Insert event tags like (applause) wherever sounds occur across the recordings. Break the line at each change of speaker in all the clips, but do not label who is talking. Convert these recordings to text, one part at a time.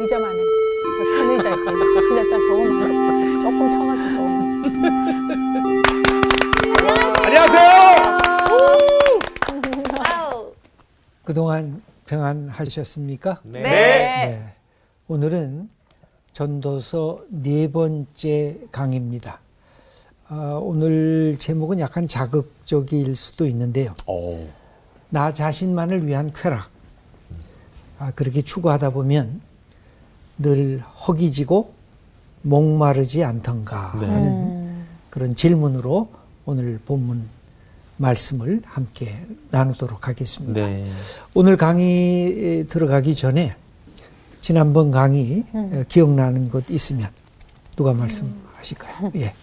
의자만 해. 저큰 의자 있지. 진짜 딱 저거만 조금 쳐가지고 저거만.
안녕하세요.
아우.
그동안 평안하셨습니까?
네.
네. 오늘은 전도서 네 번째 강의입니다. 아, 오늘 제목은 약간 자극적일 수도 있는데요.
오.
나 자신만을 위한 쾌락. 아, 그렇게 추구하다 보면 늘 허기지고 목마르지 않던가
네.
하는 그런 질문으로 오늘 본문 말씀을 함께 나누도록 하겠습니다.
네.
오늘 강의 들어가기 전에 지난번 강의 어, 기억나는 것 있으면 누가 말씀하실까요? 예.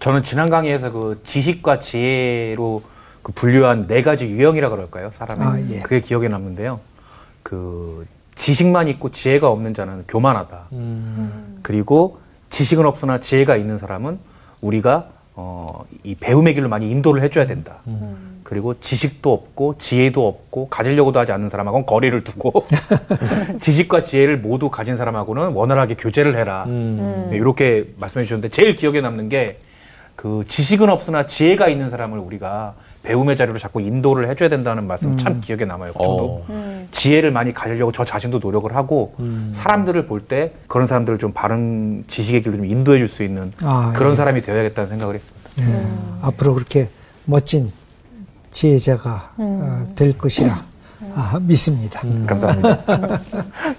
저는 지난 강의에서 그 지식과 지혜로 그 분류한 네 가지 유형이라 그럴까요? 사람의
아, 예.
그게 기억에 남는데요. 그 지식만 있고 지혜가 없는 자는 교만하다.
음.
그리고 지식은 없으나 지혜가 있는 사람은 우리가 어, 이 배움의 길로 많이 인도를 해줘야 된다. 그리고 지식도 없고 지혜도 없고 가지려고도 하지 않는 사람하고는 거리를 두고 (laughs) 지식과 지혜를 모두 가진 사람하고는 원활하게 교제를 해라.
음.
네, 이렇게 말씀해 주셨는데 제일 기억에 남는 게 그 지식은 없으나 지혜가 있는 사람을 우리가 배움의 자리로 자꾸 인도를 해줘야 된다는 말씀 참 기억에 남아요. 저도
어.
지혜를 많이 가지려고 저 자신도 노력을 하고
음.
사람들을 볼 때 그런 사람들을 좀 바른 지식의 길로 좀 인도해 줄 수 있는
아,
그런
예.
사람이 되어야겠다는 생각을 했습니다.
예. 앞으로 그렇게 멋진 지혜자가 어, 될 것이라 아, 믿습니다.
감사합니다.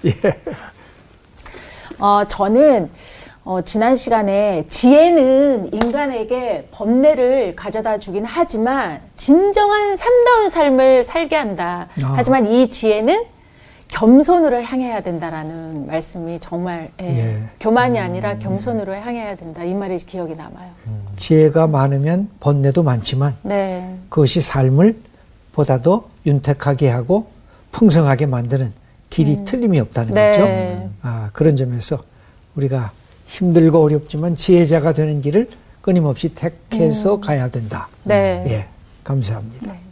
(laughs)
어, 저는 어, 지난 시간에 지혜는 인간에게 번뇌를 가져다 주긴 하지만 진정한 삼다운 삶을 살게 한다.
아.
하지만 이 지혜는 겸손으로 향해야 된다라는 말씀이 정말 예,
예.
교만이 아니라 겸손으로 향해야 된다. 이 말이 기억이 남아요.
지혜가 많으면 번뇌도 많지만
네.
그것이 삶을 보다도 윤택하게 하고 풍성하게 만드는 길이 틀림이 없다는
네.
거죠. 아, 그런 점에서 우리가 힘들고 어렵지만 지혜자가 되는 길을 끊임없이 택해서 가야 된다.
네.
예, 감사합니다.
네.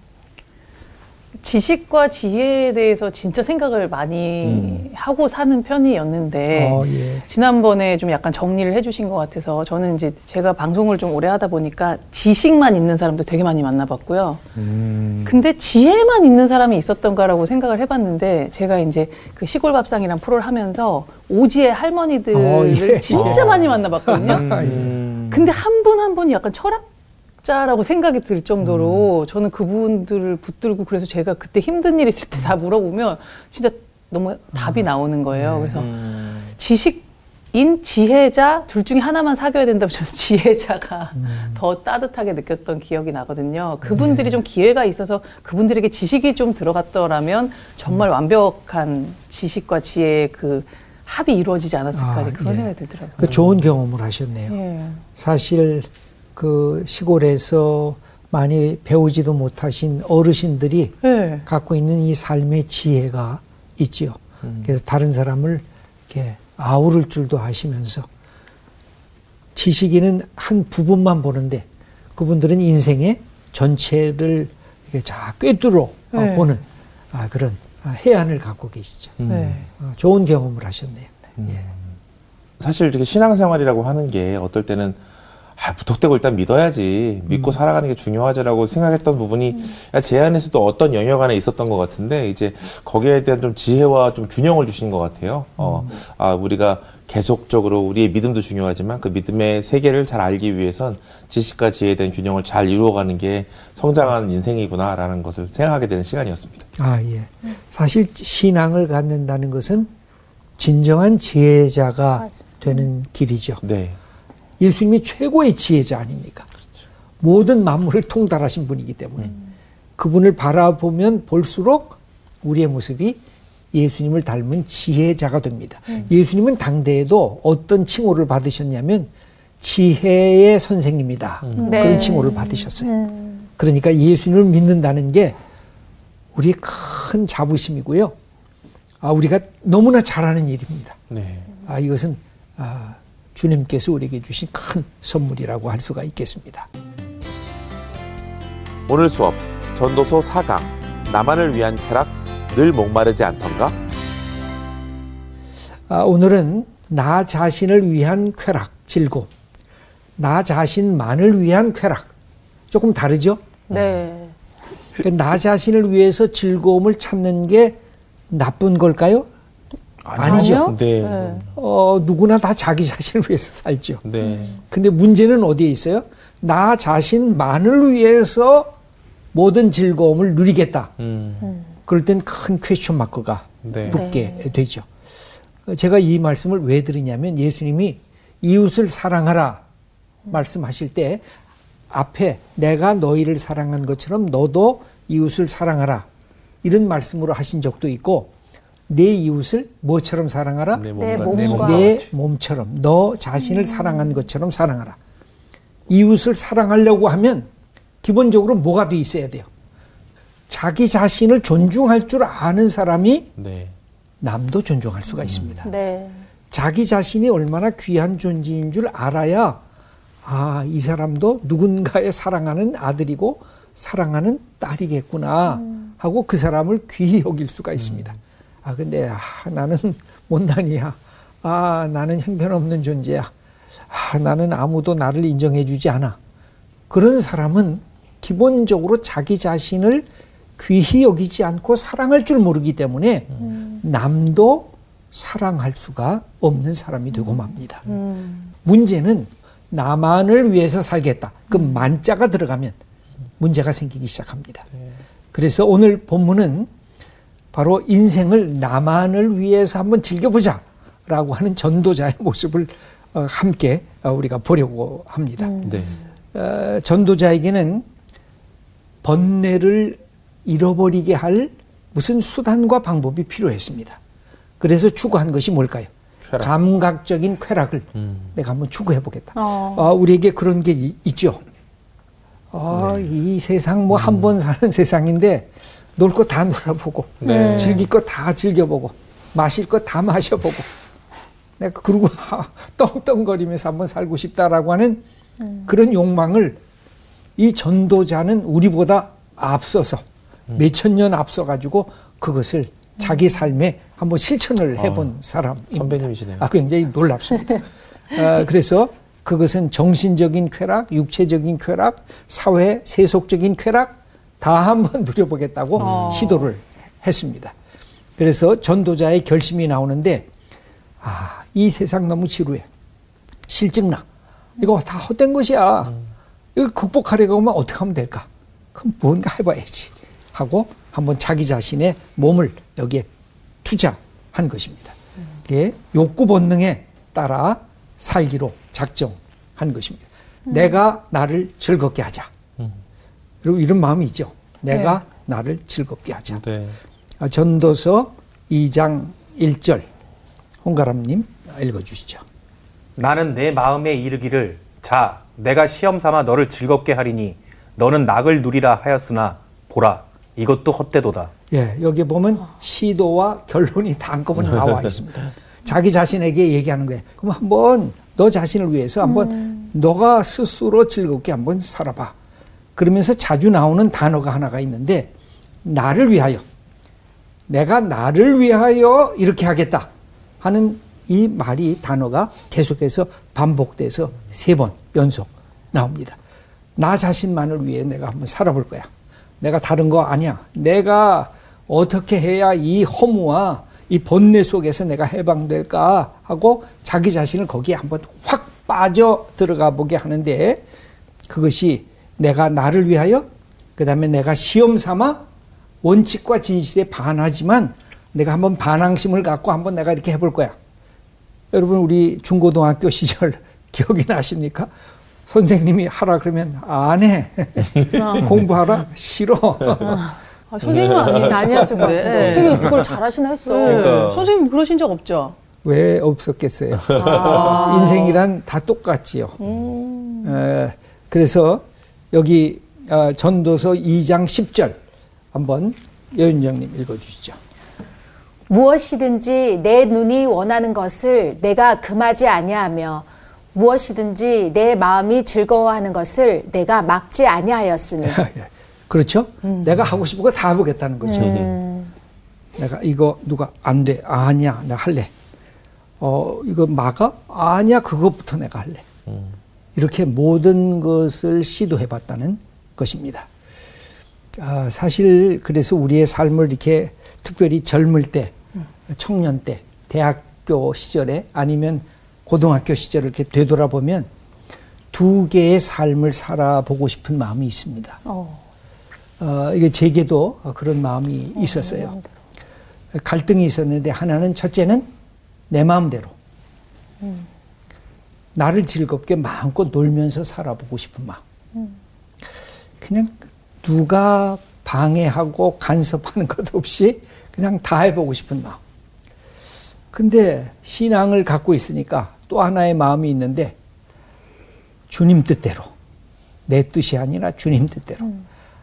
지식과 지혜에 대해서 진짜 생각을 많이 하고 사는 편이었는데
어, 예.
지난번에 좀 약간 정리를 해주신 것 같아서 저는 이제 제가 방송을 좀 오래 하다 보니까 지식만 있는 사람도 되게 많이 만나봤고요. 근데 지혜만 있는 사람이 있었던가라고 생각을 해봤는데 제가 이제 그 시골 밥상이랑 프로를 하면서 오지의 할머니들을
어, 예.
진짜 많이 만나봤거든요.
음.
근데 한 분 한 분이 약간 철학 자라고 생각이 들 정도로
음.
저는 그분들을 붙들고 그래서 제가 그때 힘든 일 있을 때 다 물어보면 진짜 너무 답이 나오는 거예요.
네.
그래서
음.
지식인, 지혜자 둘 중에 하나만 사귀어야 된다면 저는 (laughs) 지혜자가
음.
더 따뜻하게 느꼈던 기억이 나거든요.
네.
그분들이 좀 기회가 있어서 그분들에게 지식이 좀 들어갔더라면 정말 완벽한 지식과 지혜의 그 합이 이루어지지 않았을까
아,
그런
예.
생각이 들더라고요.
그 좋은 경험을 하셨네요.
예.
사실 그 시골에서 많이 배우지도 못하신 어르신들이
예.
갖고 있는 이 삶의 지혜가 있지요. 그래서 다른 사람을 이렇게 아우를 줄도 아시면서 지식인은 한 부분만 보는데 그분들은 인생의 전체를 이렇게 쫙 꿰뚫어 어,
네.
보는 아, 그런 아, 해안을 갖고 계시죠.
네.
어, 좋은 경험을 하셨네요. 예.
사실 이렇게 신앙생활이라고 하는 게 어떨 때는 아, 무턱대고 일단 믿어야지 믿고 살아가는 게 중요하지라고 생각했던 부분이 제 안에서도 어떤 영역 안에 있었던 것 같은데 이제 거기에 대한 좀 지혜와 좀 균형을 주신 것 같아요. 어, 아 우리가 계속적으로 우리의 믿음도 중요하지만 그 믿음의 세계를 잘 알기 위해선 지식과 지혜에 대한 균형을 잘 이루어가는 게 성장하는 인생이구나라는 것을 생각하게 되는 시간이었습니다.
아, 예. 사실 신앙을 갖는다는 것은 진정한 지혜자가 되는 길이죠.
네.
예수님이 최고의 지혜자 아닙니까? 모든 만물을 통달하신 분이기 때문에 그분을 바라보면 볼수록 우리의 모습이 예수님을 닮은 지혜자가 됩니다. 예수님은 당대에도 어떤 칭호를 받으셨냐면 지혜의 선생님이다.
네.
그런 칭호를 받으셨어요.
음.
그러니까 예수님을 믿는다는 게 우리의 큰 자부심이고요. 아, 우리가 너무나 잘하는 일입니다.
네.
아, 이것은 아, 주님께서 우리에게 주신 큰 선물이라고 할 수가 있겠습니다.
오늘 수업 전도서 4강 나만을 위한 쾌락 늘 목마르지 않던가?
아, 오늘은 나 자신을 위한 쾌락, 즐거움. 나 자신만을 위한 쾌락. 조금 다르죠?
네.
그러니까 나 자신을 위해서 즐거움을 찾는 게 나쁜 걸까요? 아니죠.
네.
네.
어, 누구나 다 자기 자신을 위해서 살죠.
네.
근데 문제는 어디에 있어요? 나 자신만을 위해서 모든 즐거움을 누리겠다.
음.
그럴 땐 큰 퀘스천 마크가
네.
붙게 되죠. 어, 제가 이 말씀을 왜 드리냐면 예수님이 이웃을 사랑하라 말씀하실 때 앞에 내가 너희를 사랑한 것처럼 너도 이웃을 사랑하라 이런 말씀으로 하신 적도 있고 내 이웃을 뭐처럼 사랑하라?
내내
몸과
몸과
내 몸처럼 너 자신을 사랑한 것처럼 사랑하라. 이웃을 사랑하려고 하면 기본적으로 뭐가 돼 있어야 돼요? 자기 자신을 존중할 줄 아는 사람이
네.
남도 존중할 수가 있습니다.
네.
자기 자신이 얼마나 귀한 존재인 줄 알아야 아, 이 사람도 누군가의 사랑하는 아들이고 사랑하는 딸이겠구나 하고 그 사람을 귀히 여길 수가 있습니다. 아, 근데 아, 나는 (laughs) 못난이야. 아, 나는 형편없는 존재야. 아, 나는 아무도 나를 인정해 주지 않아. 그런 사람은 기본적으로 자기 자신을 귀히 여기지 않고 사랑할 줄 모르기 때문에 남도 사랑할 수가 없는 사람이 되고 맙니다. 문제는 나만을 위해서 살겠다. 그 만자가 들어가면 문제가 생기기 시작합니다. 그래서 오늘 본문은 바로 인생을 나만을 위해서 한번 즐겨보자 라고 하는 전도자의 (laughs) 모습을 어, 함께 어, 우리가 보려고 합니다.
네.
어, 전도자에게는 번뇌를 잃어버리게 할 무슨 수단과 방법이 필요했습니다. 그래서 추구한 것이 뭘까요?
쾌락.
감각적인 쾌락을
음.
내가 한번 추구해 보겠다.
어.
어, 우리에게 그런 게 이- 있죠. 어, 이 세상 뭐 한번 사는 세상인데 놀 거 다 놀아보고
네.
즐길 거 다 즐겨보고 마실 거 다 마셔보고 내가 그러고 (laughs) 떵떵거리면서 한번 살고 싶다라고 하는 그런 욕망을 이 전도자는 우리보다 앞서서 몇천 년 앞서 가지고 그것을 자기 삶에 한번 실천을 해본 사람입니다.
선배님이시네요.
아, 굉장히 놀랍습니다. (laughs) 아, 그래서 그것은 정신적인 쾌락, 육체적인 쾌락, 사회 세속적인 쾌락 다 한번 (laughs) 누려보겠다고 시도를 했습니다. 그래서 전도자의 결심이 나오는데 아, 이 세상 너무 지루해. 실증나. 이거 다 헛된 것이야. 이걸 극복하려고 하면 어떻게 하면 될까? 그럼 뭔가 해봐야지. 하고 한번 자기 자신의 몸을 여기에 투자한 것입니다. 이게 욕구 본능에 따라 살기로 작정한 것입니다. 내가 나를 즐겁게 하자. 그리고 이런 마음이 있죠. 내가 나를 즐겁게 하자.
네.
아, 전도서 2장 1절 홍가람님 읽어주시죠.
나는 내 마음에 이르기를 자 내가 시험 삼아 너를 즐겁게 하리니 너는 낙을 누리라 하였으나 보라 이것도 헛되도다.
예, 여기 보면 시도와 결론이 다 한꺼번에 나와 있습니다. 자기 자신에게 얘기하는 거예요. 그럼 한번 너 자신을 위해서 한번 너가 스스로 즐겁게 한번 살아봐. 그러면서 자주 나오는 단어가 하나가 있는데 나를 위하여 내가 나를 위하여 이렇게 하겠다 하는 이 말이 단어가 계속해서 반복돼서 세 번 연속 나옵니다. 나 자신만을 위해 내가 한번 살아볼 거야. 내가 다른 거 아니야. 내가 어떻게 해야 이 허무와 이 번뇌 속에서 내가 해방될까 하고 자기 자신을 거기에 한번 확 빠져 들어가 보게 하는데 그것이 내가 나를 위하여 그 다음에 내가 시험 삼아 원칙과 진실에 반하지만 내가 한번 반항심을 갖고 한번 내가 이렇게 해볼 거야. 여러분 우리 중고등학교 시절 (laughs) 기억이 나십니까? 선생님이 하라 그러면 안 해. (laughs) 공부하라 싫어.
아, 선생님은 아니,
같은데
네.
어떻게 그걸 잘하시나 했어.
그러니까.
선생님 그러신 적 없죠?
왜 없었겠어요?
아.
인생이란 다 똑같지요. 에, 그래서 여기 어, 전도서 2장 10절 한번 여윤정님 읽어주시죠.
무엇이든지 내 눈이 원하는 것을 내가 금하지 아니하며 무엇이든지 내 마음이 즐거워하는 것을 내가 막지 아니하였으니 (laughs)
예. 그렇죠? 내가 하고 싶은 거다 해보겠다는 거죠. 내가 이거 누가 안 돼. 아니야. 나 할래. 어, 이거 막아? 아니야, 그것부터 내가 할래. 이렇게 모든 것을 시도해 봤다는 것입니다. 아, 사실 그래서 우리의 삶을 이렇게 특별히 젊을 때, 청년 때, 대학교 시절에 아니면 고등학교 시절을 이렇게 되돌아보면 두 개의 삶을 살아보고 싶은 마음이 있습니다.
어.
어, 이게 제게도 그런 마음이 있었어요. 갈등이 있었는데 하나는 첫째는 내 마음대로 나를 즐겁게 마음껏 놀면서 살아보고 싶은 마음. 그냥 누가 방해하고 간섭하는 것 없이 그냥 다 해보고 싶은 마음. 근데 신앙을 갖고 있으니까 또 하나의 마음이 있는데 주님 뜻대로 내 뜻이 아니라 주님 뜻대로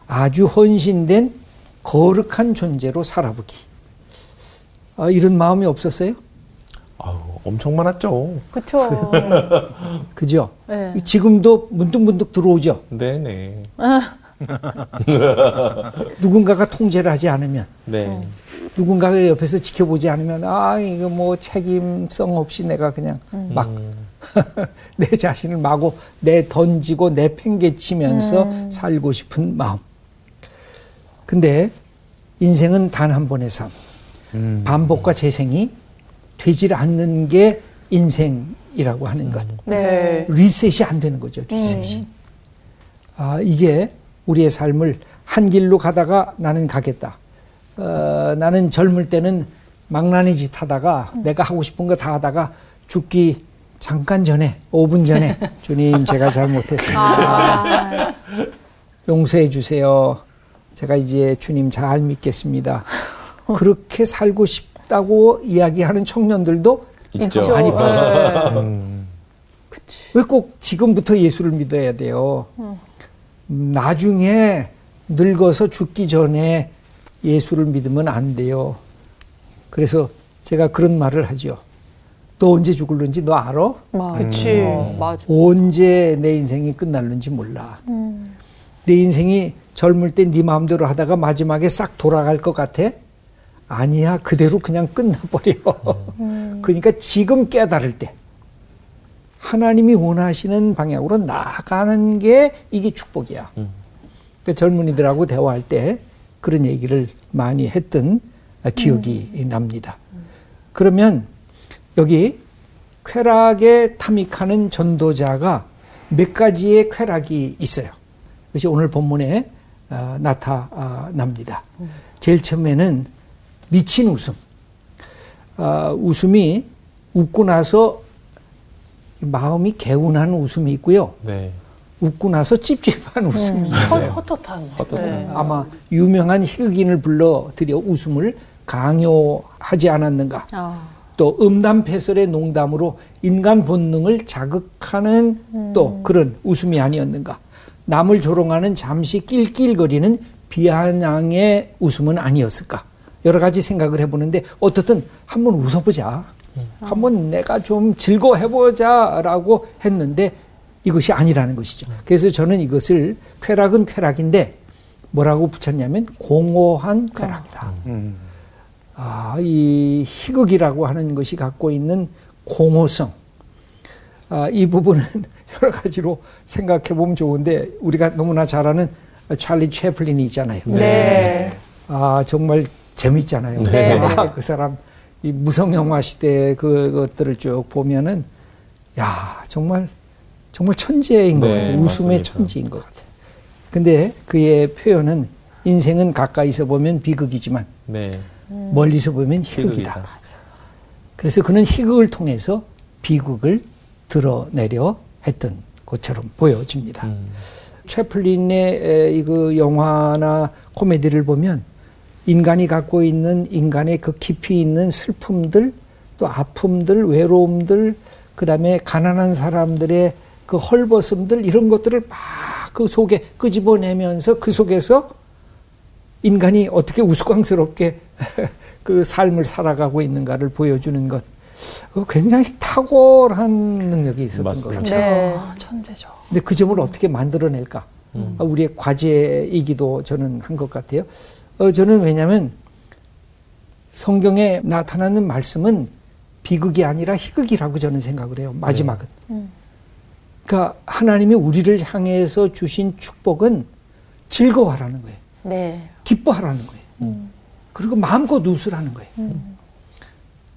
아주 헌신된 거룩한 존재로 살아보기. 아, 이런 마음이 없었어요?
아유, 엄청 많았죠.
그쵸. (laughs)
그죠?
네.
지금도 문득문득 들어오죠.
네네. (laughs)
누군가가 통제를 하지 않으면,
네.
누군가가 옆에서 지켜보지 않으면, 아, 이거 뭐 책임성 없이 내가 그냥 막 (laughs) 내 자신을 마구 내 던지고 내 팽개치면서 살고 싶은 마음. 근데 인생은 단 한 번의 삶. 반복과 재생이 되질 않는 게 인생이라고 하는 것.
네.
리셋이 안 되는 거죠, 리셋이. 아, 이게 우리의 삶을 한 길로 가다가 나는 가겠다. 어, 나는 젊을 때는 망나니 짓 하다가 내가 하고 싶은 거 다 하다가 죽기 잠깐 전에, 5분 전에 (laughs) 주님 제가 잘못했습니다.
아,
용서해 주세요. 제가 이제 주님 잘 믿겠습니다. (laughs) 그렇게 살고 싶 다고 이야기하는 청년들도
있죠.
많이 봤어요.
음.
왜꼭 지금부터 예수를 믿어야 돼요? 음, 나중에 늙어서 죽기 전에 예수를 믿으면 안 돼요. 그래서 제가 그런 말을 하죠. 너 언제 죽을는지 너 알아?
그치. 맞아.
언제 내 인생이 끝날는지 몰라. 내 인생이 젊을 때 네 마음대로 하다가 마지막에 싹 돌아갈 것 같아? 아니야. 그대로 그냥 끝나버려. 그러니까 지금 깨달을 때 하나님이 원하시는 방향으로 나아가는 게 이게 축복이야. 그러니까 젊은이들하고 대화할 때 그런 얘기를 많이 했던 기억이 납니다. 그러면 여기 쾌락에 탐닉하는 전도자가 몇 가지의 쾌락이 있어요. 그것이 오늘 본문에 어, 나타납니다. 제일 처음에는 미친 웃음. 어, 웃음이 웃고 나서 마음이 개운한 웃음이 있고요.
네.
웃고 나서 찝찝한 웃음이 있어요.
헛헛한.
네.
아마 유명한 희극인을 불러들여 웃음을 강요하지 않았는가.
아.
또 음담패설의 농담으로 인간 본능을 자극하는 또 그런 웃음이 아니었는가. 남을 조롱하는 잠시 낄낄거리는 비아냥의 웃음은 아니었을까. 여러 가지 생각을 해보는데 어떻든 한번 웃어보자. 한번 내가 좀 즐거워해보자라고 했는데 이것이 아니라는 것이죠. 그래서 저는 이것을 쾌락은 쾌락인데 뭐라고 붙였냐면 공허한 쾌락이다. 아, 이 희극이라고 하는 것이 갖고 있는 공허성. 아, 이 부분은 (laughs) 여러 가지로 생각해 보면 좋은데 우리가 너무나 잘 아는 찰리 채플린이 있잖아요.
네.
아, 정말 재밌잖아요.
네.
아, 그 사람 이 무성 영화 시대 그것들을 쭉 보면은 야, 정말 정말 천재인 것
네,
같아요. 웃음의. 천지인 것 같아요. 근데 그의 표현은 인생은 가까이서 보면 비극이지만
네.
멀리서 보면 희극이다.
희극이다.
그래서 그는 희극을 통해서 비극을 드러내려 했던 것처럼 보여집니다.
음.
채플린의 이 그 영화나 코미디를 보면 인간이 갖고 있는 인간의 그 깊이 있는 슬픔들, 또 아픔들, 외로움들, 그 다음에 가난한 사람들의 그 헐벗음들 이런 것들을 막 그 속에 끄집어내면서 그 속에서 인간이 어떻게 우스꽝스럽게 (laughs) 그 삶을 살아가고 있는가를 보여주는 것. 어, 굉장히 탁월한 능력이 있었던
맞습니다.
것 같아요.
네.
아, 천재죠.
근데 그 점을 어떻게 만들어낼까? 아, 우리의 과제이기도 저는 한 것 같아요. 어, 저는 왜냐하면 성경에 나타나는 말씀은 비극이 아니라 희극이라고 저는 생각을 해요. 마지막은. 그러니까 하나님이 우리를 향해서 주신 축복은 즐거워하라는 거예요.
네.
기뻐하라는 거예요. 그리고 마음껏 웃으라는 거예요.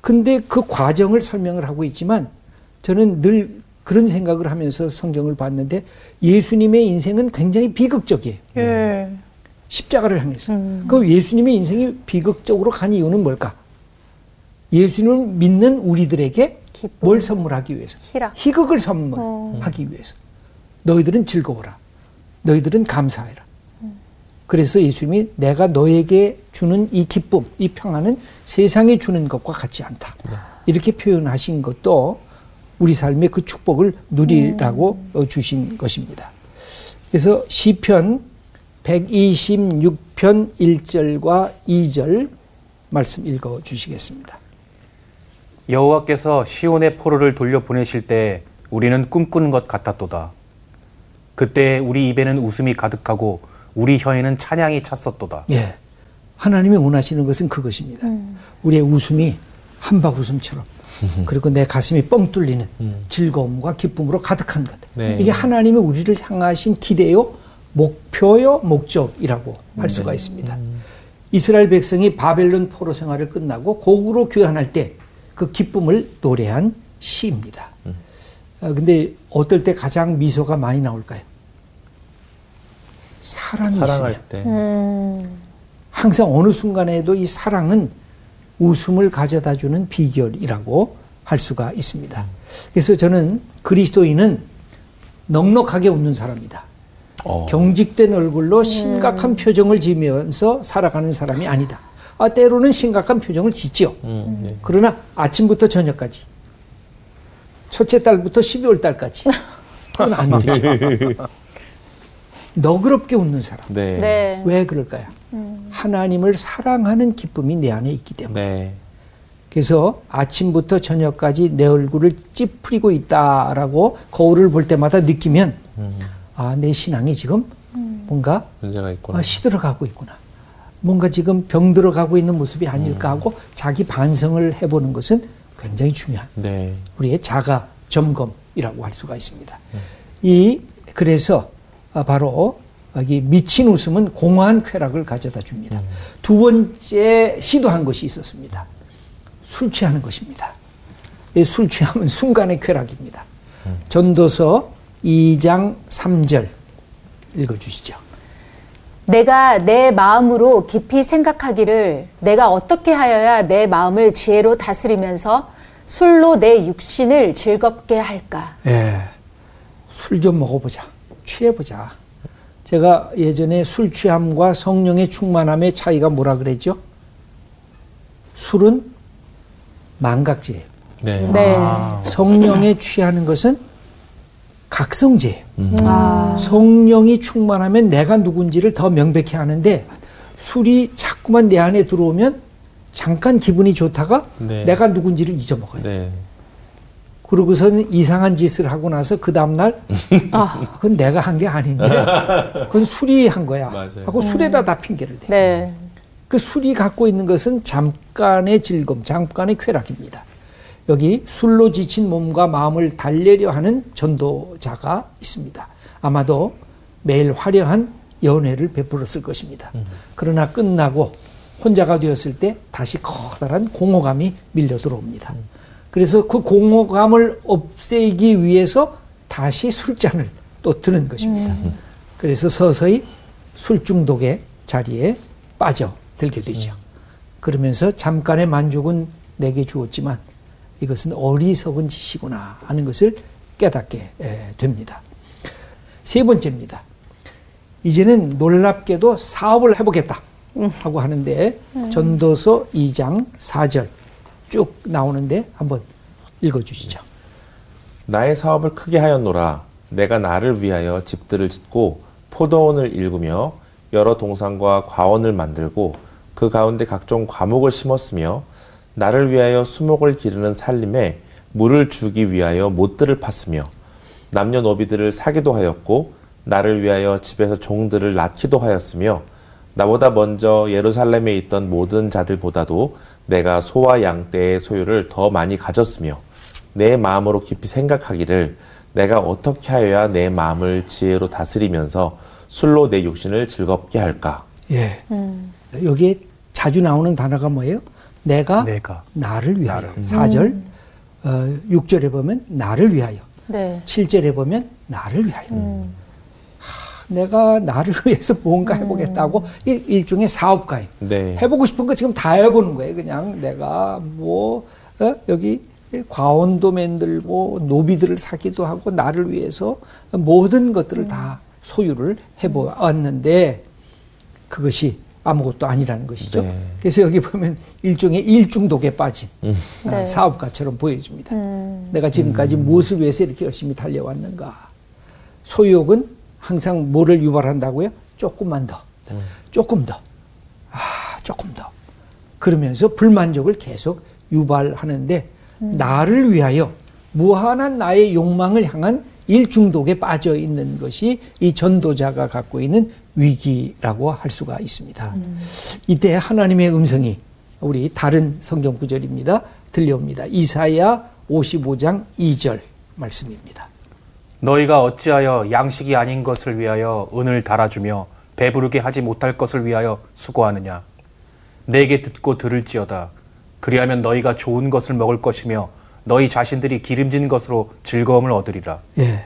근데 그 과정을 설명을 하고 있지만 저는 늘 그런 생각을 하면서 성경을 봤는데 예수님의 인생은 굉장히 비극적이에요.
예.
십자가를 향해서. 그 예수님의 인생이 비극적으로 간 이유는 뭘까? 예수님을 믿는 우리들에게
기쁨.
뭘 선물하기 위해서?
희락.
희극을 선물하기 위해서. 너희들은 즐거워라. 너희들은 감사해라. 그래서 예수님이 내가 너에게 주는 이 기쁨, 이 평안은 세상에 주는 것과 같지 않다. 이렇게 표현하신 것도 우리 삶의 그 축복을 누리라고 어, 주신 것입니다. 그래서 시편 126편 1절과 2절 말씀 읽어 주시겠습니다.
여호와께서 시온의 포로를 돌려 보내실 때 우리는 꿈꾸는 것 같았도다. 그때 우리 입에는 웃음이 가득하고 우리 혀에는 찬양이 찼었도다.
예. 하나님이 원하시는 것은 그것입니다. 우리의 웃음이 한박 웃음처럼 (laughs) 그리고 내 가슴이 뻥 뚫리는 즐거움과 기쁨으로 가득한 것.
네.
이게 하나님이 우리를 향하신 기대요, 목표요, 목적이라고 할 수가 있습니다. 이스라엘 백성이 바벨론 포로 생활을 끝나고 고국으로 귀환할 때 그 기쁨을 노래한 시입니다. 아, 근데 어떨 때 가장 미소가 많이 나올까요? 사랑이 있으면.
사랑할 때.
항상 어느 순간에도 이 사랑은 웃음을 가져다 주는 비결이라고 할 수가 있습니다. 그래서 저는 그리스도인은 넉넉하게 웃는 사람이다.
어.
경직된 얼굴로 심각한 표정을 지으면서 살아가는 사람이 아니다. 아, 때로는 심각한 표정을 짓지요.
음, 네.
그러나 아침부터 저녁까지 첫째 달부터 12월 달까지 그건 안 되죠. 너그럽게 웃는 사람.
네.
네.
왜 그럴까요? 하나님을 사랑하는 기쁨이 내 안에 있기 때문에.
네.
그래서 아침부터 저녁까지 내 얼굴을 찌푸리고 있다라고 거울을 볼 때마다 느끼면 아, 내 신앙이 지금 뭔가
문제가 있구나.
아, 시들어가고 있구나. 뭔가 지금 병들어가고 있는 모습이 아닐까 하고 자기 반성을 해보는 것은 굉장히 중요한
네.
우리의 자가 점검이라고 할 수가 있습니다. 이 그래서 아, 바로 여기 미친 웃음은 공허한 쾌락을 가져다 줍니다. 두 번째 시도한 것이 있었습니다. 술 취하는 것입니다. 이술 취하면 순간의 쾌락입니다. 전도서 2장 3절 읽어주시죠.
내가 내 마음으로 깊이 생각하기를 내가 어떻게 하여야 내 마음을 지혜로 다스리면서 술로 내 육신을 즐겁게 할까?
예. 술 좀 먹어보자. 취해보자. 제가 예전에 술 취함과 성령의 충만함의 차이가 뭐라 그랬죠? 술은 망각제예요.
네.
네.
성령에 취하는 것은 각성제예요.
아.
성령이 충만하면 내가 누군지를 더 명백히 하는데 술이 자꾸만 내 안에 들어오면 잠깐 기분이 좋다가
네.
내가 누군지를 잊어먹어요.
네.
그러고서는 이상한 짓을 하고 나서 그 다음날 (laughs) 아, 그건 내가 한 게 아닌데 그건 술이 한 거야
맞아요.
하고 술에다 다 핑계를 대.
네.
그 술이 갖고 있는 것은 잠깐의 즐거움, 잠깐의 쾌락입니다. 여기 술로 지친 몸과 마음을 달래려 하는 전도자가 있습니다. 아마도 매일 화려한 연회를 베풀었을 것입니다. 그러나 끝나고 혼자가 되었을 때 다시 커다란 공허감이 밀려 들어옵니다. 그래서 그 공허감을 없애기 위해서 다시 술잔을 또 드는 것입니다. 그래서 서서히 술 중독의 자리에 빠져들게 되죠. 그러면서 잠깐의 만족은 내게 주었지만 이것은 어리석은 짓이구나 하는 것을 깨닫게 에, 됩니다. 세 번째입니다. 이제는 놀랍게도 사업을 해보겠다 하고 하는데 전도서 2장 4절 쭉 나오는데 한번 읽어주시죠.
나의 사업을 크게 하였노라. 내가 나를 위하여 집들을 짓고 포도원을 일구며 여러 동산과 과원을 만들고 그 가운데 각종 과목을 심었으며 나를 위하여 수목을 기르는 살림에 물을 주기 위하여 못들을 팠으며 남녀 노비들을 사기도 하였고 나를 위하여 집에서 종들을 낳기도 하였으며 나보다 먼저 예루살렘에 있던 모든 자들보다도 내가 소와 양 떼의 소유를 더 많이 가졌으며 내 마음으로 깊이 생각하기를 내가 어떻게 하여야 내 마음을 지혜로 다스리면서 술로 내 육신을 즐겁게 할까?
예. 여기에 자주 나오는 단어가 뭐예요? 내가,
내가.
나를 위하여. 사절 어, 6절에 보면 나를 위하여.
네.
7절에 보면 나를 위하여. 하, 내가 나를 (laughs) 위해서 뭔가 해보겠다고 이 일종의 사업가예요.
네.
해보고 싶은 거 지금 다 해보는 거예요. 그냥 내가 뭐 어? 여기 과원도 만들고 노비들을 사기도 하고 나를 위해서 모든 것들을 다 소유를 해보았는데 그것이 아무것도 아니라는 것이죠.
네.
그래서 여기 보면 일종의 일중독에 빠진 아,
네.
사업가처럼 보여집니다.
음.
내가 지금까지 무엇을 위해서 이렇게 열심히 달려왔는가. 소유욕은 항상 뭐를 유발한다고요? 조금만 더. 조금 더. 아, 조금 더. 그러면서 불만족을 계속 유발하는데 나를 위하여 무한한 나의 욕망을 향한 일중독에 빠져 있는 것이 이 전도자가 갖고 있는 위기라고 할 수가 있습니다. 이때 하나님의 음성이 우리 다른 성경 구절입니다. 들려옵니다. 이사야 55장 2절 말씀입니다.
너희가 어찌하여 양식이 아닌 것을 위하여 은을 달아주며 배부르게 하지 못할 것을 위하여 수고하느냐 내게 듣고 들을지어다 그리하면 너희가 좋은 것을 먹을 것이며 너희 자신들이 기름진 것으로 즐거움을 얻으리라
예.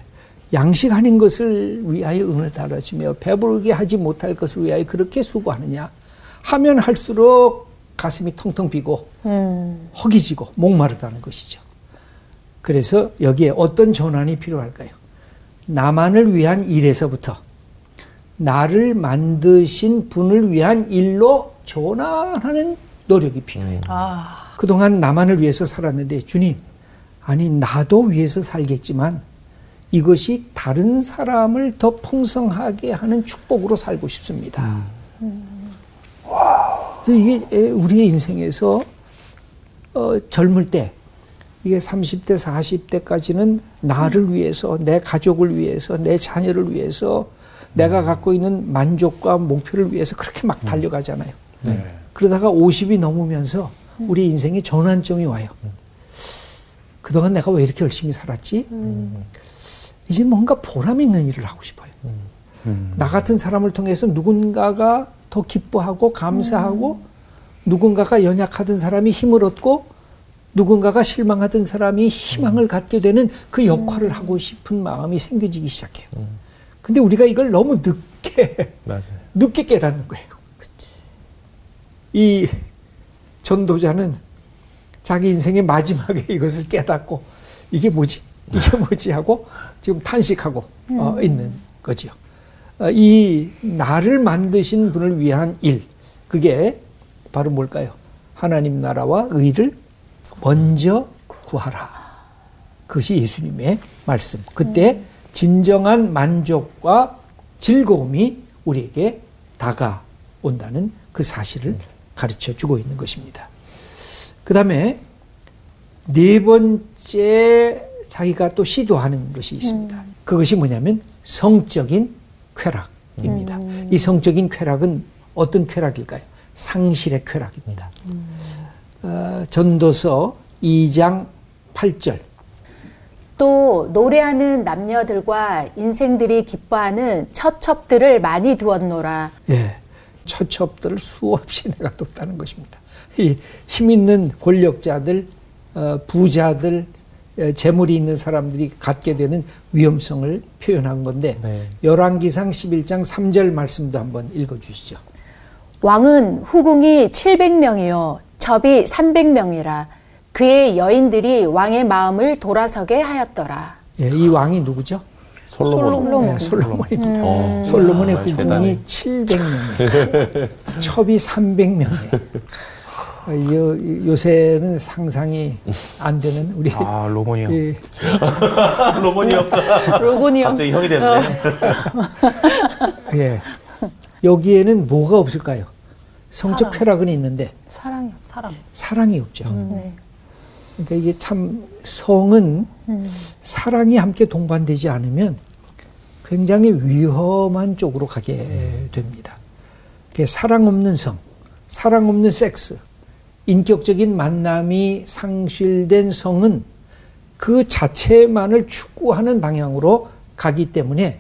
양식 아닌 것을 위하여 은을 달아주며 배부르게 하지 못할 것을 위하여 그렇게 수고하느냐 하면 할수록 가슴이 텅텅 비고
음.
허기지고 목마르다는 것이죠. 그래서 여기에 어떤 전환이 필요할까요? 나만을 위한 일에서부터 나를 만드신 분을 위한 일로 전환하는 노력이 필요해요.
아,
그동안 나만을 위해서 살았는데 주님, 아니 나도 위해서 살겠지만 이것이 다른 사람을 더 풍성하게 하는 축복으로 살고 싶습니다. 그래서 이게 에, 우리의 인생에서 어, 젊을 때 이게 30대, 40대까지는 나를 위해서, 내 가족을 위해서, 내 자녀를 위해서, 내가 갖고 있는 만족과 목표를 위해서 그렇게 막 달려가잖아요. 그러다가 50이 넘으면서 우리 인생에 전환점이 와요. 그동안 내가 왜 이렇게 열심히 살았지? 이제 뭔가 보람 있는 일을 하고 싶어요. 나 같은 사람을 통해서 누군가가 더 기뻐하고 감사하고 누군가가 연약하던 사람이 힘을 얻고 누군가가 실망하던 사람이 희망을 갖게 되는 그 역할을 하고 싶은 마음이 생겨지기 시작해요. 근데 우리가 이걸 너무 늦게 (laughs)
맞아요.
늦게 깨닫는 거예요. 이 전도자는 자기 인생의 마지막에 이것을 깨닫고 이게 뭐지? 이게 뭐지? 하고 지금 탄식하고 어, 있는 거지요. 어, 이 나를 만드신 분을 위한 일, 그게 바로 뭘까요? 하나님 나라와 의를 먼저 구하라. 그것이 예수님의 말씀. 그때 진정한 만족과 즐거움이 우리에게 다가온다는 그 사실을 가르쳐 주고 있는 것입니다. 그 다음에 네 번째 자기가 또 시도하는 것이 있습니다. 그것이 뭐냐면 성적인 쾌락입니다. 이 성적인 쾌락은 어떤 쾌락일까요? 상실의 쾌락입니다. 어, 전도서 2장 8절.
또 노래하는 남녀들과 인생들이 기뻐하는 처첩들을 많이 두었노라.
예. 처첩들을 수없이 내가 뒀다는 것입니다. 이 힘 있는 권력자들, 어, 부자들, 에, 재물이 있는 사람들이 갖게 되는 위험성을 표현한 건데
네.
열왕기상 11장 3절 말씀도 한번 읽어 주시죠.
왕은 후궁이 700명이요 첩이 300명이라 그의 여인들이 왕의 마음을 돌아서게 하였더라.
예, 이 왕이 누구죠?
솔로몬.
네, 솔로몬입니다.
어.
솔로몬의
아,
후궁이
대단해.
700명이에요. 첩이 (laughs) 300명이에요. 요, 요새는 상상이 안 되는 우리
아 로몬이 형 (laughs)
이
로몬이 형.
로고니 형.
갑자기 형이 됐네. (laughs)
예. 여기에는 뭐가 없을까요? 성적 쾌락은 있는데
사랑이요, 사랑.
사랑이 없죠.
네.
그러니까 이게 참 성은 사랑이 함께 동반되지 않으면 굉장히 위험한 쪽으로 가게 됩니다. 그 사랑 없는 성, 사랑 없는 섹스 인격적인 만남이 상실된 성은 그 자체만을 추구하는 방향으로 가기 때문에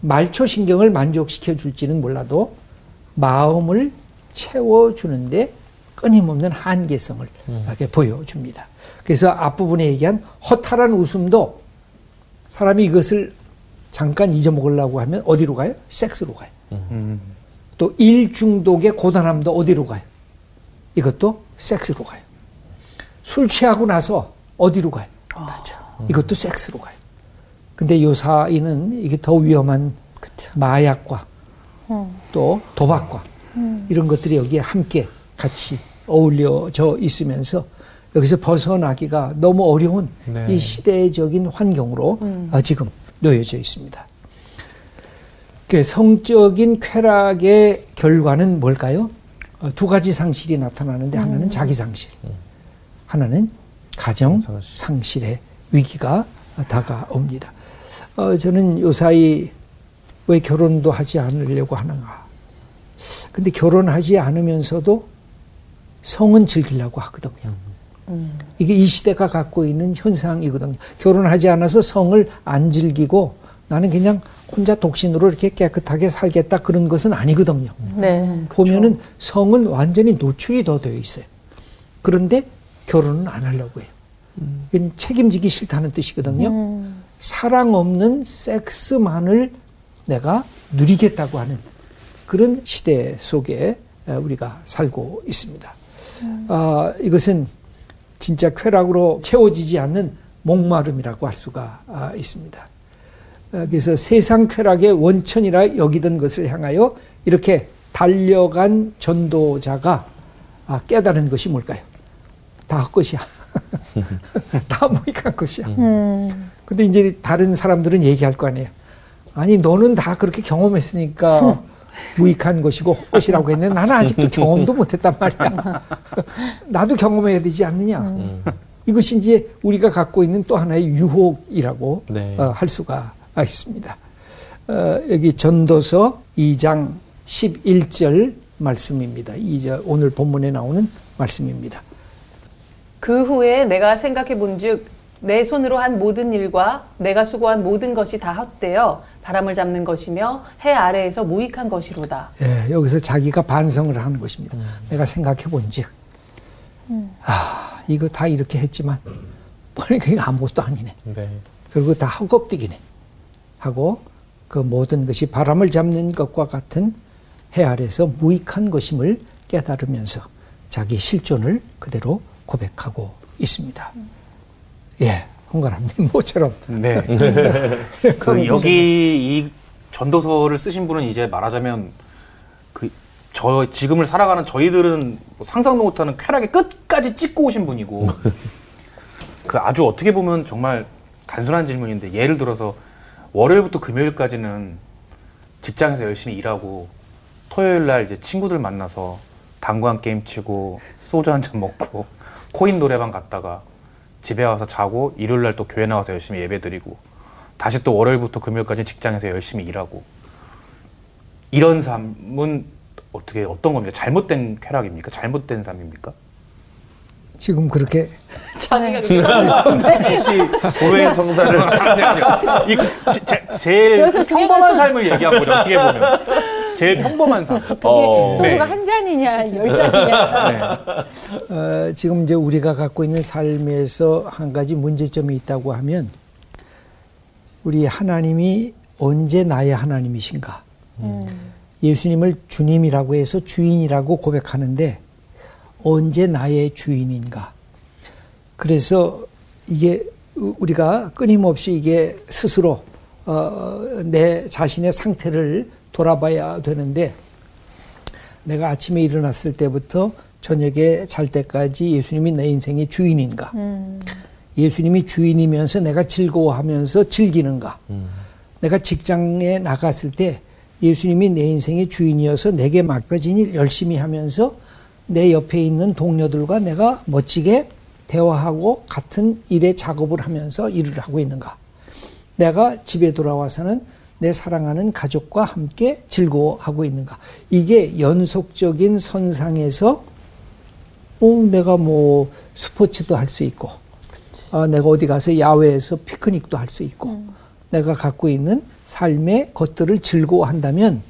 말초 신경을 만족시켜 줄지는 몰라도 마음을 채워주는데 끊임없는 한계성을 이렇게 보여줍니다. 그래서 앞부분에 얘기한 허탈한 웃음도 사람이 이것을 잠깐 잊어먹으려고 하면 어디로 가요? 섹스로 가요. 또 일중독의 고단함도 어디로 가요? 이것도 섹스로 가요. 술 취하고 나서 어디로 가요? 맞아. 이것도 섹스로 가요. 근데 요 사이는 이게 더 위험한 마약과 또 도박과 이런 것들이 여기에 함께 같이 어울려져 있으면서 여기서 벗어나기가 너무 어려운
네.
이 시대적인 환경으로 어, 지금 놓여져 있습니다. 그 성적인 쾌락의 결과는 뭘까요? 어, 두 가지 상실이 나타나는데 하나는 자기 상실, 하나는 가정
상실.
상실의 위기가 다가옵니다. 어, 저는 요사이 왜 결혼도 하지 않으려고 하는가? 근데 결혼하지 않으면서도 성은 즐기려고 하거든요. 이게 이 시대가 갖고 있는 현상이거든요. 결혼하지 않아서 성을 안 즐기고 나는 그냥 혼자 독신으로 이렇게 깨끗하게 살겠다 그런 것은 아니거든요.
네.
보면은 성은 완전히 노출이 더 되어 있어요. 그런데 결혼은 안 하려고 해요. 이건 책임지기 싫다는 뜻이거든요. 사랑 없는 섹스만을 내가 누리겠다고 하는 그런 시대 속에 우리가 살고 있습니다. 아, 이것은 진짜 쾌락으로 채워지지 않는 목마름이라고 할 수가 아, 있습니다. 아, 그래서 세상 쾌락의 원천이라 여기던 것을 향하여 이렇게 달려간 전도자가 아, 깨달은 것이 뭘까요? 다 헛것이야. (laughs) 다 무익한 것이야. 근데 이제 다른 사람들은 얘기할 거 아니에요. 아니, 너는 다 그렇게 경험했으니까 무익한 것이고 헛것이라고 했는데 나는 아직도 경험도 못했단 말이야. (laughs) 나도 경험해야 되지 않느냐. 이것이 이제 우리가 갖고 있는 또 하나의 유혹이라고
네.
어, 할 수가 있습니다. 어, 여기 전도서 2장 11절 말씀입니다. 이 오늘 본문에 나오는 말씀입니다.
그 후에 내가 생각해 본즉 내 손으로 한 모든 일과 내가 수고한 모든 것이 다 헛되어 바람을 잡는 것이며 해 아래에서 무익한 것이로다.
예, 여기서 자기가 반성을 하는 것입니다. 내가 생각해 본즉, 아, 이거 다 이렇게 했지만, 보니까 (laughs) 이거 아무것도 아니네.
네.
그리고 다 헛겁디기네. 하고, 그 모든 것이 바람을 잡는 것과 같은 해 아래서 무익한 것임을 깨달으면서 자기 실존을 그대로 고백하고 있습니다. 예, 홍가람님 (laughs) 모처럼.
네. (laughs)
그런
그 여기 이 전도서를 쓰신 분은 이제 말하자면 그 저 지금을 살아가는 저희들은 뭐 상상도 못하는 쾌락의 끝까지 찍고 오신 분이고 (laughs) 그 아주 어떻게 보면 정말 단순한 질문인데 예를 들어서 월요일부터 금요일까지는 직장에서 열심히 일하고 토요일 날 이제 친구들 만나서 당구한 게임 치고 소주 한 잔 먹고 (laughs) 코인 노래방 갔다가 집에 와서 자고 일요일 날 또 교회 나와서 열심히 예배 드리고 다시 또 월요일부터 금요일까지 직장에서 열심히 일하고 이런 삶은 어떻게 어떤 겁니까? 잘못된 쾌락입니까? 잘못된 삶입니까?
지금 그렇게
자기가 (laughs)
혹시 고백 성사를
이 제- 제- 제일
여기서 중요한
평범한
건
삶을 얘기한 거죠. 어떻게 보면 제일 평범한 삶. (laughs)
어.
소주가
네.
한 잔이냐 열 잔이냐.
어, 지금 이제 우리가 갖고 있는 삶에서 한 가지 문제점이 있다고 하면 우리 하나님이 언제 나의 하나님이신가? 예수님을 주님이라고 해서 주인이라고 고백하는데 언제 나의 주인인가? 그래서 이게 우- 우리가 끊임없이 이게 스스로 어, 내 자신의 상태를 돌아봐야 되는데 내가 아침에 일어났을 때부터 저녁에 잘 때까지 예수님이 내 인생의 주인인가? 예수님이 주인이면서 내가 즐거워하면서 즐기는가? 내가 직장에 나갔을 때 예수님이 내 인생의 주인이어서 내게 맡겨진 일 열심히 하면서 내 옆에 있는 동료들과 내가 멋지게 대화하고 같은 일에 작업을 하면서 일을 하고 있는가? 내가 집에 돌아와서는 내 사랑하는 가족과 함께 즐거워하고 있는가? 이게 연속적인 선상에서 어, 내가 뭐 스포츠도 할 수 있고, 아, 내가 어디 가서 야외에서 피크닉도 할 수 있고, 내가 갖고 있는 삶의 것들을 즐거워한다면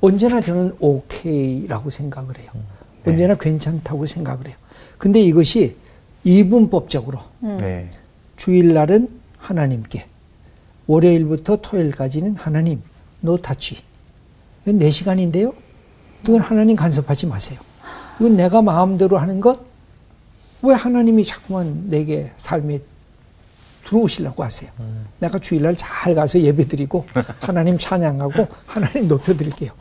언제나 저는 오케이라고 생각을 해요. 언제나 괜찮다고 생각을 해요. 근데 이것이 이분법적으로
네.
주일날은 하나님께, 월요일부터 토요일까지는 하나님, 노 타치. 이건 내 시간인데요. 이건 하나님 간섭하지 마세요. 이건 내가 마음대로 하는 것, 왜 하나님이 자꾸만 내게 삶에 들어오시려고 하세요. 내가 주일날 잘 가서 예배 드리고, (laughs) 하나님 찬양하고, 하나님 높여드릴게요.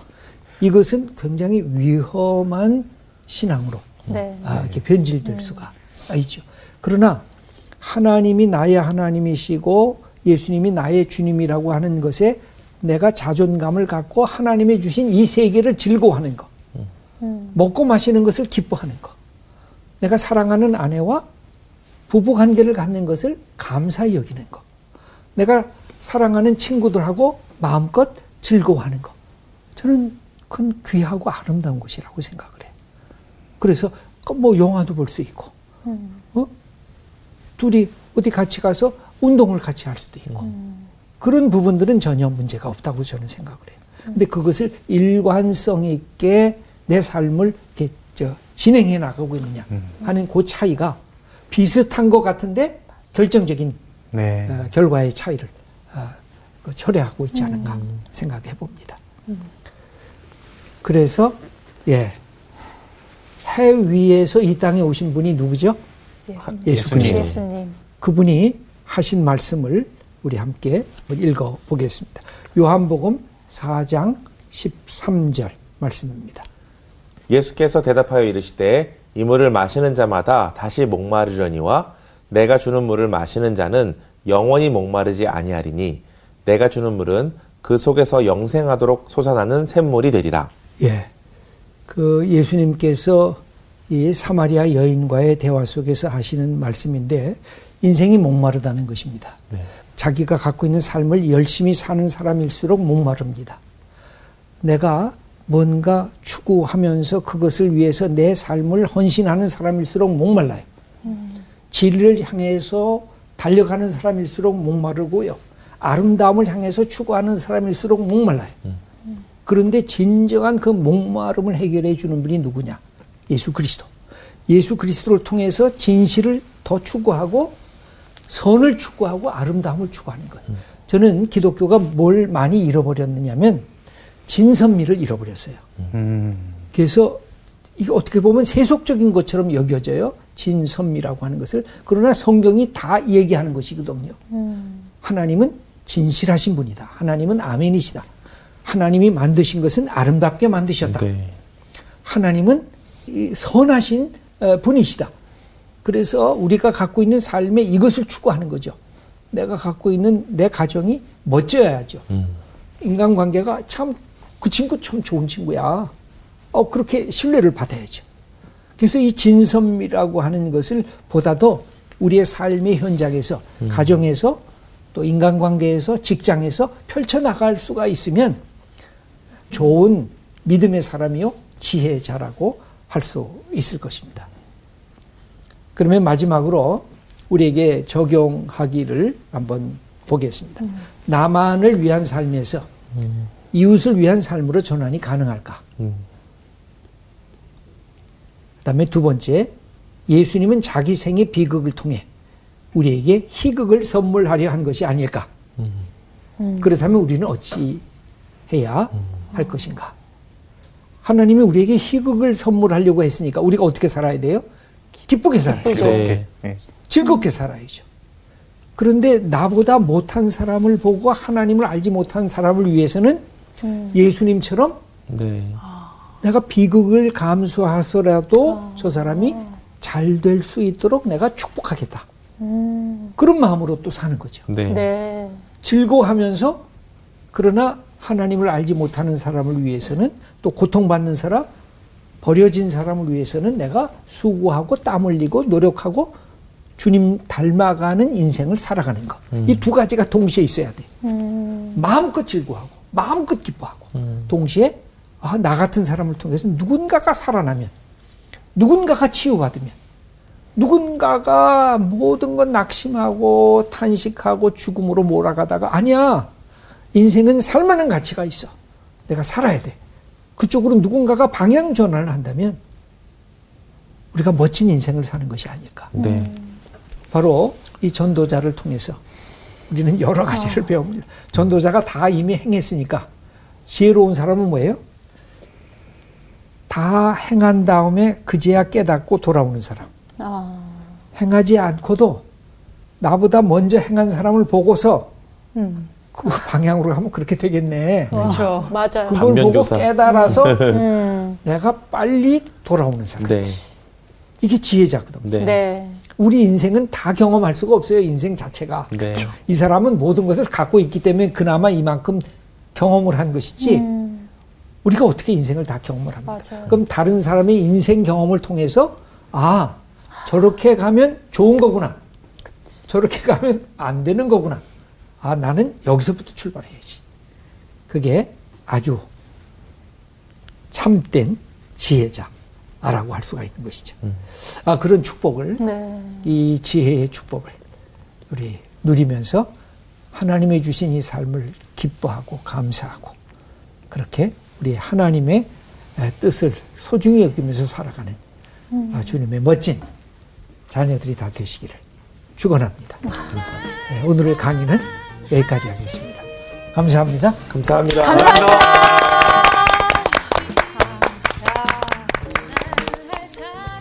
이것은 굉장히 위험한 신앙으로.
네.
아, 이렇게 변질될 수가 있죠. 그러나 하나님이 나의 하나님이시고 예수님이 나의 주님이라고 하는 것에 내가 자존감을 갖고 하나님이 주신 이 세계를 즐거워하는 것, 먹고 마시는 것을 기뻐하는 것, 내가 사랑하는 아내와 부부 관계를 갖는 것을 감사히 여기는 것, 내가 사랑하는 친구들하고 마음껏 즐거워하는 것, 저는 큰 귀하고 아름다운 것이라고 해요. 그래서 뭐 영화도 볼 수 있고, 어? 둘이 어디 같이 가서 운동을 같이 할 수도 있고, 그런 부분들은 전혀 문제가 없다고 저는 생각을 해요. 근데 그것을 일관성 있게 내 삶을 이렇게 저 진행해 나가고 있느냐 하는 그 차이가 비슷한 것 같은데 결정적인
네.
어, 결과의 차이를 어, 그 초래하고 있지 않은가 생각해 봅니다. 그래서 예. 해 위에서 이 땅에 오신 분이 누구죠? 예수 그리스도.
예수님.
그분이 하신 말씀을 우리 함께 읽어 보겠습니다. 요한복음 4장 13절 말씀입니다.
예수께서 대답하여 이르시되 이 물을 마시는 자마다 다시 목마르려니와 내가 주는 물을 마시는 자는 영원히 목마르지 아니하리니 내가 주는 물은 그 속에서 영생하도록 솟아나는 샘물이 되리라.
예. 그 예수님께서 이 사마리아 여인과의 대화 속에서 하시는 말씀인데 인생이 목마르다는 것입니다. 자기가 갖고 있는 삶을 열심히 사는 사람일수록 목마릅니다. 내가 뭔가 추구하면서 그것을 위해서 내 삶을 헌신하는 사람일수록 목말라요. 진리를 향해서 달려가는 사람일수록 목마르고요. 아름다움을 향해서 추구하는 사람일수록 목말라요. 그런데 진정한 그 목마름을 해결해 주는 분이 누구냐? 예수 그리스도. 예수 그리스도를 통해서 진실을 더 추구하고 선을 추구하고 아름다움을 추구하는 것. 저는 기독교가 뭘 많이 잃어버렸느냐면 진선미를 잃어버렸어요.
음.
그래서 이게 어떻게 보면 세속적인 것처럼 여겨져요. 진선미라고 하는 것을. 그러나 성경이 다 얘기하는 것이거든요. 하나님은 진실하신 분이다. 하나님은 아멘이시다. 하나님이 만드신 것은 아름답게 만드셨다.
네.
하나님은 이 선하신 어, 분이시다. 그래서 우리가 갖고 있는 삶에 이것을 추구하는 거죠. 내가 갖고 있는 내 가정이 멋져야죠. 인간관계가 참 그 친구 참 좋은 친구야. 어 그렇게 신뢰를 받아야죠. 그래서 이 진선미라고 하는 것을 보다도 우리의 삶의 현장에서 가정에서 또 인간관계에서 직장에서 펼쳐나갈 수가 있으면 좋은 믿음의 사람이요 지혜자라고 할 수 있을 것입니다. 그러면 마지막으로 우리에게 적용하기를 한번 보겠습니다. 나만을 위한 삶에서 이웃을 위한 삶으로 전환이 가능할까?
음.
그 다음에 두 번째, 예수님은 자기 생의 비극을 통해 우리에게 희극을 선물하려 한 것이 아닐까? 그렇다면 우리는 어찌 해야 할 것인가? 하나님이 우리에게 희극을 선물하려고 했으니까 우리가 어떻게 살아야 돼요? 기쁘게 살아야죠.
즐겁게. 네.
즐겁게 살아야죠. 그런데 나보다 못한 사람을 보고 하나님을 알지 못한 사람을 위해서는 예수님처럼
네.
내가 비극을 감수하서라도 저 사람이 잘 될 수 있도록 내가 축복하겠다. 그런 마음으로 또 사는 거죠.
네.
네.
즐거워하면서 그러나 하나님을 알지 못하는 사람을 위해서는 또 고통받는 사람, 버려진 사람을 위해서는 내가 수고하고 땀 흘리고 노력하고 주님 닮아가는 인생을 살아가는 것. 이두 가지가 동시에 있어야 돼. 마음껏 즐거워하고, 마음껏 기뻐하고, 동시에 아, 나 같은 사람을 통해서 누군가가 살아나면 누군가가 치유받으면 누군가가 모든 건 낙심하고 탄식하고 죽음으로 몰아가다가 아니야. 인생은 살만한 가치가 있어. 내가 살아야 돼. 그쪽으로 누군가가 방향 전환을 한다면 우리가 멋진 인생을 사는 것이 아닐까.
네.
바로 이 전도자를 통해서 우리는 여러 가지를 배웁니다. 전도자가 다 이미 행했으니까 지혜로운 사람은 뭐예요? 다 행한 다음에 그제야 깨닫고 돌아오는 사람.
아,
행하지 않고도 나보다 먼저 행한 사람을 보고서
음.
그 방향으로 하면 그렇게 되겠네.
그렇죠.
맞아요.
그걸 보고. 깨달아서
음, (laughs)
내가 빨리 돌아오는 사람.
네.
이게 지혜자거든.
네.
네.
우리 인생은 다 경험할 수가 없어요. 인생 자체가.
네.
이 사람은 모든 것을 갖고 있기 때문에 그나마 이만큼 경험을 한 것이지
음,
우리가 어떻게 인생을 다 경험을 합니까?
맞아요.
그럼 다른 사람의 인생 경험을 통해서 아 저렇게 가면 좋은 거구나. 저렇게 가면 안 되는 거구나. 아 나는 여기서부터 출발해야지. 그게 아주 참된 지혜자라고 할 수가 있는 것이죠. 아 그런 축복을
네.
이 지혜의 축복을 우리 누리면서 하나님의 주신 이 삶을 기뻐하고 감사하고 그렇게 우리 하나님의 에, 뜻을 소중히 여기면서 살아가는 아, 주님의 멋진 자녀들이 다 되시기를 축원합니다. 네, 오늘의 강의는 여기까지 하겠습니다. 감사합니다.
감사합니다.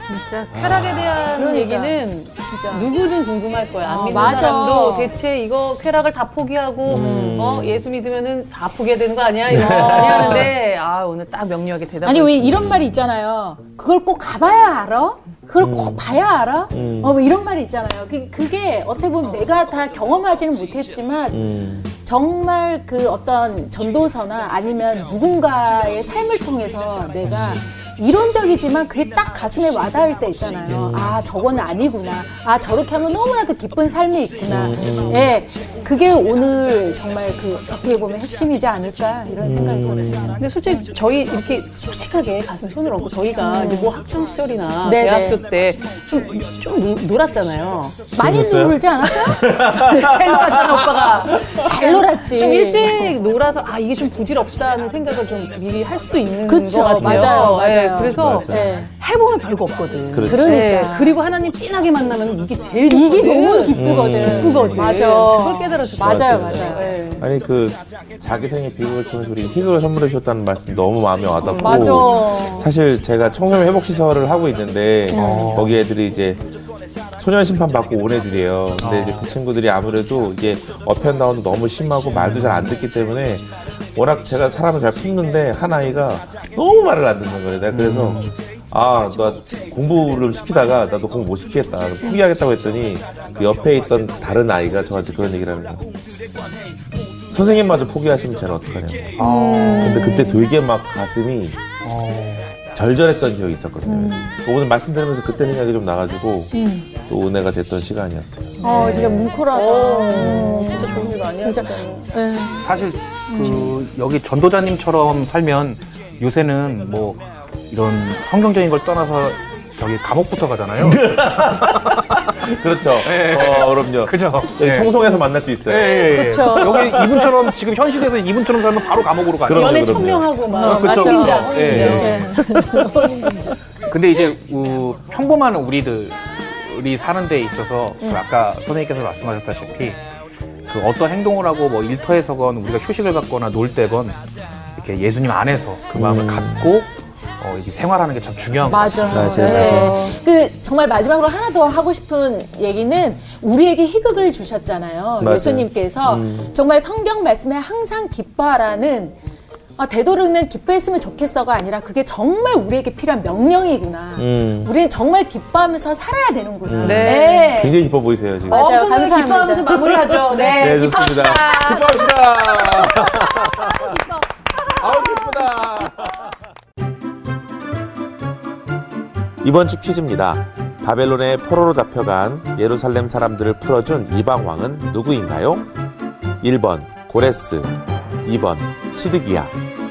진짜 쾌락에 대한
그러니까.
얘기는
진짜.
누구든 궁금할 거야. 안
어,
믿는
맞아.
사람도 대체 이거 쾌락을 다 포기하고
음.
어, 예수 믿으면은 다 포기해야 되는 거 아니야? 이런 거 많이 하는데 아 오늘 딱 명료하게 대답.
아니 왜 이런 말이 있잖아요. 그걸 꼭 가봐야 알아? 그걸 꼭 봐야 알아? 어, 뭐 이런 말이 있잖아요. 그, 그게 어떻게 보면 내가 다 경험하지는 못했지만
음.
정말 그 어떤 전도서나 아니면 누군가의 삶을 통해서 내가 이론적이지만 그게 딱 가슴에 와닿을 때 있잖아요. 아, 저건 아니구나. 아, 저렇게 하면 너무나도 기쁜 삶이 있구나. 예. 그게 오늘 정말 그 어떻게 보면 핵심이지 않을까 이런 생각이 들었어요.
근데 솔직히 저희 이렇게 솔직하게 가슴에 손을 얹고 저희가 이제 뭐 학창 시절이나
음. 네네.
대학교 때 좀 좀 놀았잖아요.
많이? 놀지 않았어요? (laughs)
잘 놀았잖아 오빠가.
잘 놀았지.
좀 일찍 놀아서 아 이게 좀 부질없다는 생각을 좀 미리 할 수도 있는
그쵸,
것 같아요.
맞아요, 맞아요.
네, 그래서
맞아요.
네.
해보면 별거 없거든.
그렇죠.
그러니까.
그리고 하나님 진하게 만나면 이게 제일
이게. 너무 기쁘거든.
기쁘거든.
맞아.
그걸 깨달았을
맞아요,
거예요.
맞아요.
네.
아니 그 자기 생애 비극을 통해서 우리 희극을 선물해 주셨다는 말씀 너무 마음에 와닿고
맞아.
사실 제가 청소년 회복 시설을 하고 있는데
음.
거기 애들이 이제 소년 심판 받고 온 애들이에요. 근데 이제 그 친구들이 아무래도 이게 어편다운도 너무 심하고 말도 잘 안 듣기 때문에 워낙 제가 사람을 잘 품는데 한 아이가 너무 말을 안 듣는 거예요. 내가 그래서 아, 나 공부를 시키다가 나도 공부 못 시키겠다. 포기하겠다고 했더니 그 옆에 있던 다른 아이가 저한테 그런 얘기를 하는 거예요. 선생님마저 포기하시면 쟤는 어떡하냐고. 근데 그때 되게 막 가슴이 절절했던 기억이 있었거든요. 그래서 오늘 말씀 들으면서 그때 생각이 좀 나가지고 또 은혜가 됐던 시간이었어요.
어, 진짜 뭉클하다. 음,
진짜 좋은 일 많이
진짜. 네.
사실 그 여기 전도자님처럼 살면 요새는 뭐 이런 성경적인 걸 떠나서 저기 감옥부터 가잖아요. (laughs)
그렇죠. 어, 그럼요.
그죠?
여기
예.
청송에서 만날 수 있어요.
예, 예, 예.
그쵸.
여기 이분처럼 지금 현 시대에서 이분처럼 살면 바로 감옥으로 가요.
그럼요,
연애
그럼요.
청명하고 막
어,
그쵸,
맞아.
그쵸. 예, 예.
네.
근데 이제 우, 평범한 우리들이 사는 데 있어서 그 아까 선생님께서 말씀하셨다시피 그 어떤 행동을 하고 뭐 일터에서건 우리가 휴식을 갖거나 놀 때건 이렇게 예수님 안에서 그 마음을 갖고 어, 이게 생활하는 게 참 중요한 것 같아요.
맞아.
맞아요, 맞아요.
그 정말 마지막으로 하나 더 하고 싶은 얘기는 우리에게 희극을 주셨잖아요.
맞아요.
예수님께서 정말 성경 말씀에 항상 기뻐하라는 아, 되도록이면 기뻐했으면 좋겠어가 아니라 그게 정말 우리에게 필요한 명령이구나.
음.
우리는 정말 기뻐하면서 살아야 되는구나.
네.
굉장히 기뻐 보이세요, 지금.
맞아요.
엄청나게
감사합니다.
기뻐하면서 마무리하죠. 네.
네, 좋습니다. 기뻐합시다. 아우, 기쁘다. 이번 주 퀴즈입니다. 바벨론의 포로로 잡혀간 예루살렘 사람들을 풀어준 이방 왕은 누구인가요? 1번 고레스, 2번 시드기야,